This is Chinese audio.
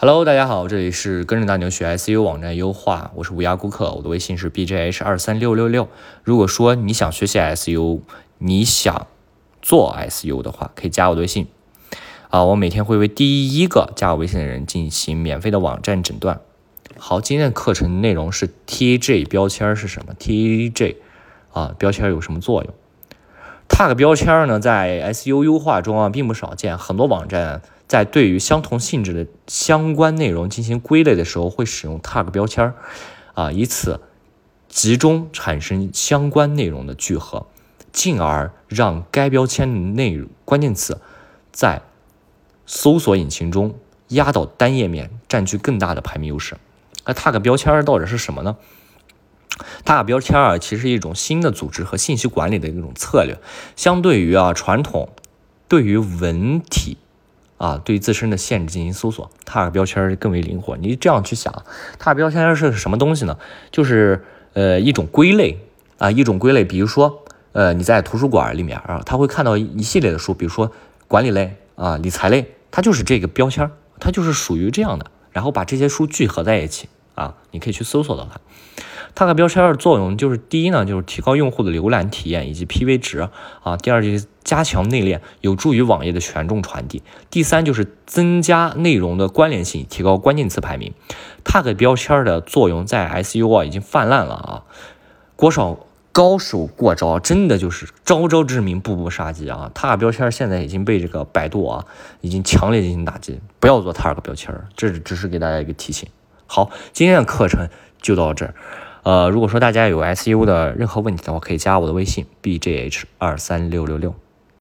Hello，大家好，这里是跟着大牛学 SEO 网站优化，我是无涯顾客，我的微信是 bjh 二三六六六。如果说你想学习 SEO，你想做 SEO 的话，可以加我微信啊，我每天会为第一个加我微信的人进行免费的网站诊断。好，今天的课程内容是 TAG 标签是什么？TAG 啊，标签有什么作用？Tag 标签呢，在 SEO 优化中啊，并不少见，很多网站。在对于相同性质的相关内容进行归类的时候，会使用 tag 标签儿，啊，以此集中产生相关内容的聚合，进而让该标签内容关键词在搜索引擎中压倒单页面，占据更大的排名优势。那 tag 标签儿到底是什么呢？tag 标签啊，其实是一种新的组织和信息管理的一种策略，相对于啊传统对于文体。啊，对自身的限制进行搜索，tag 标签更为灵活。你这样去想，tag 标签是什么东西呢？就是呃一种归类啊，一种归类。比如说呃你在图书馆里面啊，他会看到一系列的书，比如说管理类啊、理财类，它就是这个标签，它就是属于这样的。然后把这些书聚合在一起啊，你可以去搜索到它。tag 标签的作用就是第一呢，就是提高用户的浏览体验以及 PV 值啊。第二就是加强内敛，有助于网页的权重传递。第三就是增加内容的关联性，提高关键词排名。tag 标签的作用在 SEO 啊已经泛滥了啊，国少高手过招，真的就是招招致命，步步杀机啊。tag 标签现在已经被这个百度啊已经强烈进行打击，不要做 tag 标签，这只是给大家一个提醒。好，今天的课程就到这儿。呃，如果说大家有 SEO 的任何问题的话，可以加我的微信 bjh 二三六六六。